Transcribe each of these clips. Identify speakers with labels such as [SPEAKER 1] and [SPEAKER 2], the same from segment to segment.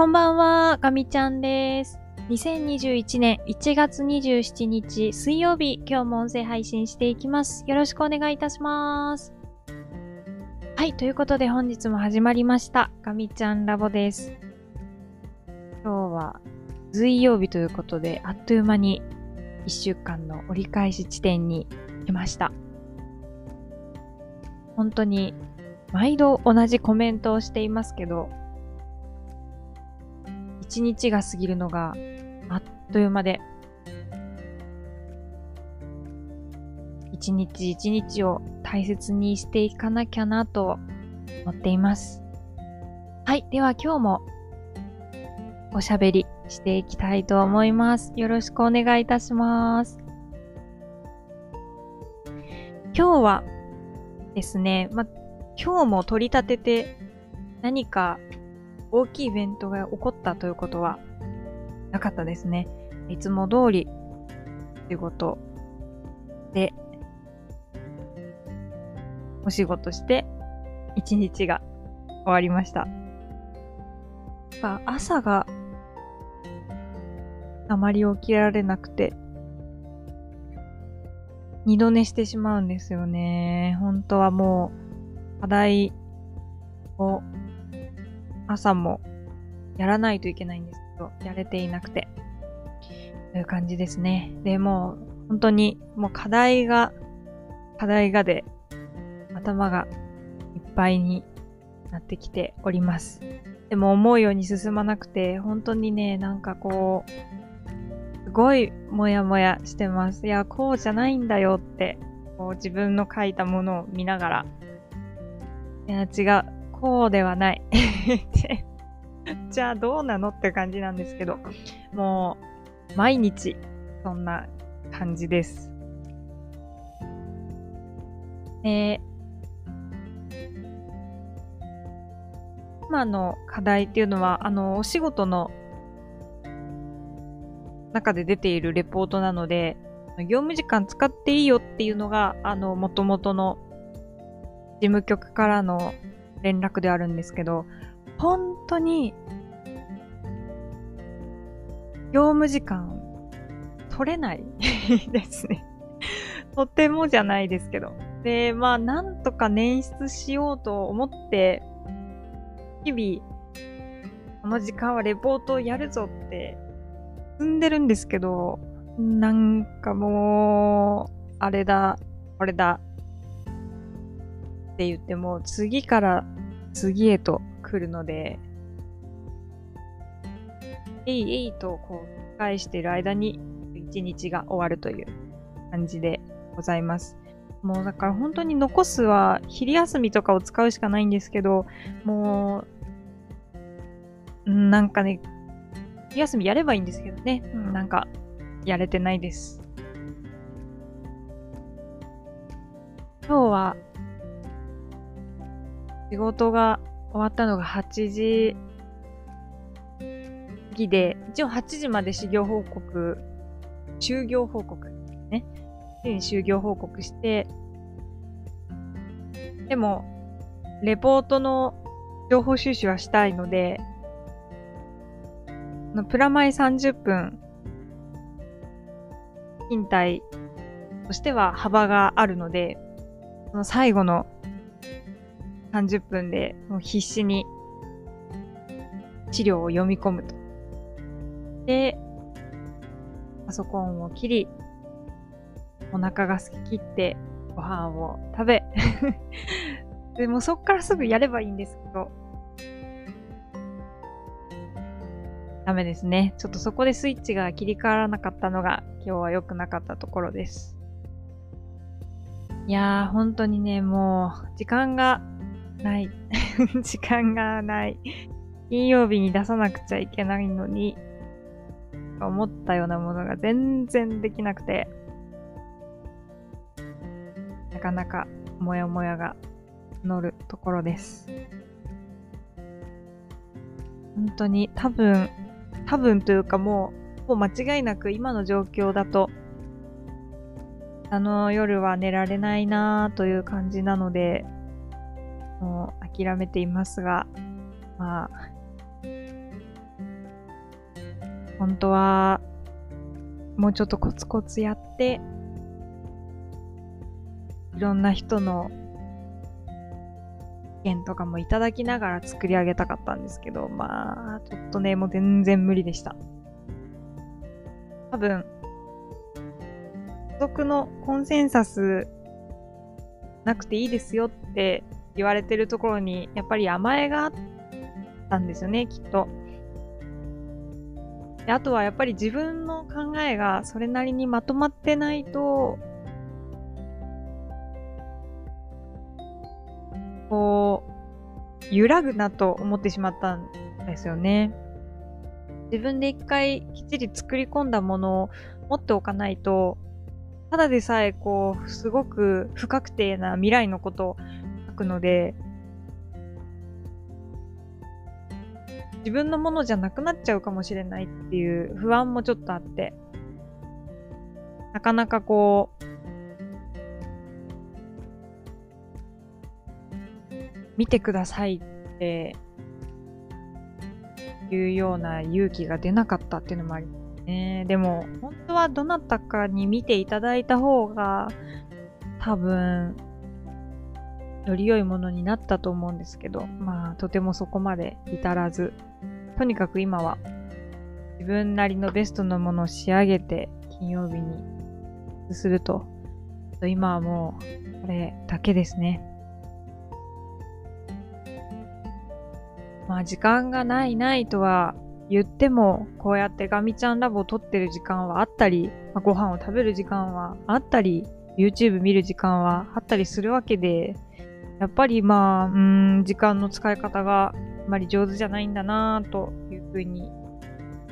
[SPEAKER 1] こんばんは、ガミちゃんです。2021年1月27日水曜日、今日も音声配信していきます。よろしくお願いいたします。はい、ということで本日も始まりました。ガミちゃんラボです。今日は水曜日ということで、あっという間に1週間の折り返し地点に来ました。本当に毎度同じコメントをしていますけど、一日が過ぎるのがあっという間で、一日一日を大切にしていかなきゃなと思っています。はい。では今日もおしゃべりしていきたいと思います。よろしくお願いいたします。今日はですね、ま、今日も取り立てて何か大きいイベントが起こったということはなかったですね。いつも通り仕事でお仕事して一日が終わりました。朝があまり起きられなくて二度寝してしまうんですよね。本当はもう課題を朝もやらないといけないんですけど、やれていなくて。という感じですね。で、もう本当にもう課題が、課題がで頭がいっぱいになってきております。でも思うように進まなくて、本当にね、なんかこう、すごいもやもやしてます。いや、こうじゃないんだよって、こう自分の書いたものを見ながら、いや、違う。こうではない。じゃあどうなのって感じなんですけど、もう、毎日、そんな感じです。で、今の課題っていうのは、あの、お仕事の中で出ているレポートなので、業務時間使っていいよっていうのが、あの、元々の事務局からの連絡であるんですけど、本当に、業務時間取れない ですね。とてもじゃないですけど。で、まあ、なんとか捻出しようと思って、日々、この時間はレポートをやるぞって進んでるんですけど、なんかもう、あれだ、これだ、って言っても、次から次へと来るので、えいえいとこう、返している間に一日が終わるという感じでございます。もうだから本当に残すは昼休みとかを使うしかないんですけど、もう、なんかね、昼休みやればいいんですけどね、なんかやれてないです。今日は仕事が終わったのが8時ぎで、一応8時まで始業報告、就業報告ね。就業報告して、でも、レポートの情報収集はしたいので、のプラマイ30分、勤怠としては幅があるので、その最後の30分でもう必死に資料を読み込むと。で、パソコンを切り、お腹が空き切ってご飯を食べ、でもそっからすぐやればいいんですけど、ダメですね。ちょっとそこでスイッチが切り替わらなかったのが今日は良くなかったところです。いやー、本当にね、もう時間がない。時間がない。金曜日に出さなくちゃいけないのに、思ったようなものが全然できなくて、なかなかモヤモヤが乗るところです。本当に多分、多分というかもう、もう間違いなく今の状況だと、あの夜は寝られないなという感じなので、もう諦めていますが、まあ、本当は、もうちょっとコツコツやって、いろんな人の意見とかもいただきながら作り上げたかったんですけど、まあ、ちょっとね、もう全然無理でした。多分、所属のコンセンサスなくていいですよって言われてるところに、やっぱり甘えがあったんですよね、きっと。あとはやっぱり自分の考えがそれなりにまとまってないと、こう、揺らぐなと思ってしまったんですよね。自分で一回きっちり作り込んだものを持っておかないと、ただでさえこう、すごく不確定な未来のことをくので、自分のものじゃなくなっちゃうかもしれないっていう不安もちょっとあって、なかなかこう、見てくださいっていうような勇気が出なかったっていうのもありますね。でも、本当はどなたかに見ていただいた方が、多分、より良いものになったと思うんですけど、まあ、とてもそこまで至らず、とにかく今は、自分なりのベストのものを仕上げて、金曜日にすると、今はもう、これだけですね。まあ時間がないないとは言っても、こうやってガミちゃんラボを撮ってる時間はあったり、まあ、ご飯を食べる時間はあったり、YouTube 見る時間はあったりするわけで、やっぱりまあ、うん、時間の使い方があまり上手じゃないんだなぁというふうに、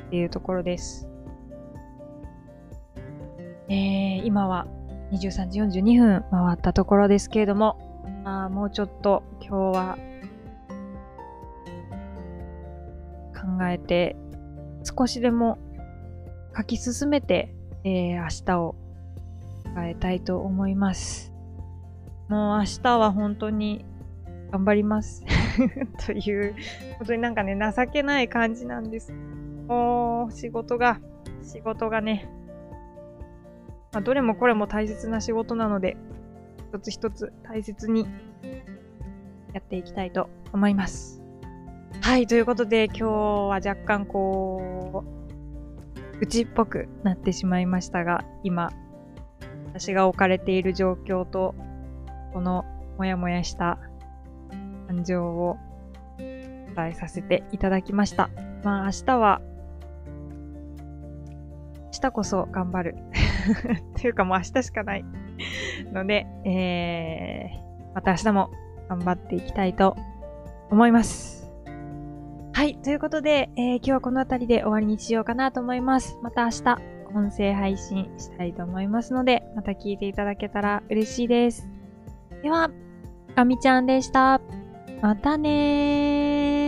[SPEAKER 1] っていうところです。えー、今は23時42分回ったところですけれども、まあ、もうちょっと今日は考えて、少しでも書き進めて、えー、明日を迎えたいと思います。もう明日は本当に頑張ります という、本当になんかね、情けない感じなんです。もう仕事が、仕事がね、まあ、どれもこれも大切な仕事なので、一つ一つ大切にやっていきたいと思います。はい、ということで今日は若干こう、愚痴っぽくなってしまいましたが、今、私が置かれている状況と、このもやもやした感情を伝えさせていただきました。まあ明日は、明日こそ頑張る。というかもう明日しかないので、えー、また明日も頑張っていきたいと思います。はい。ということで、えー、今日はこの辺りで終わりにしようかなと思います。また明日、音声配信したいと思いますので、また聞いていただけたら嬉しいです。では、かみちゃんでした。またねー。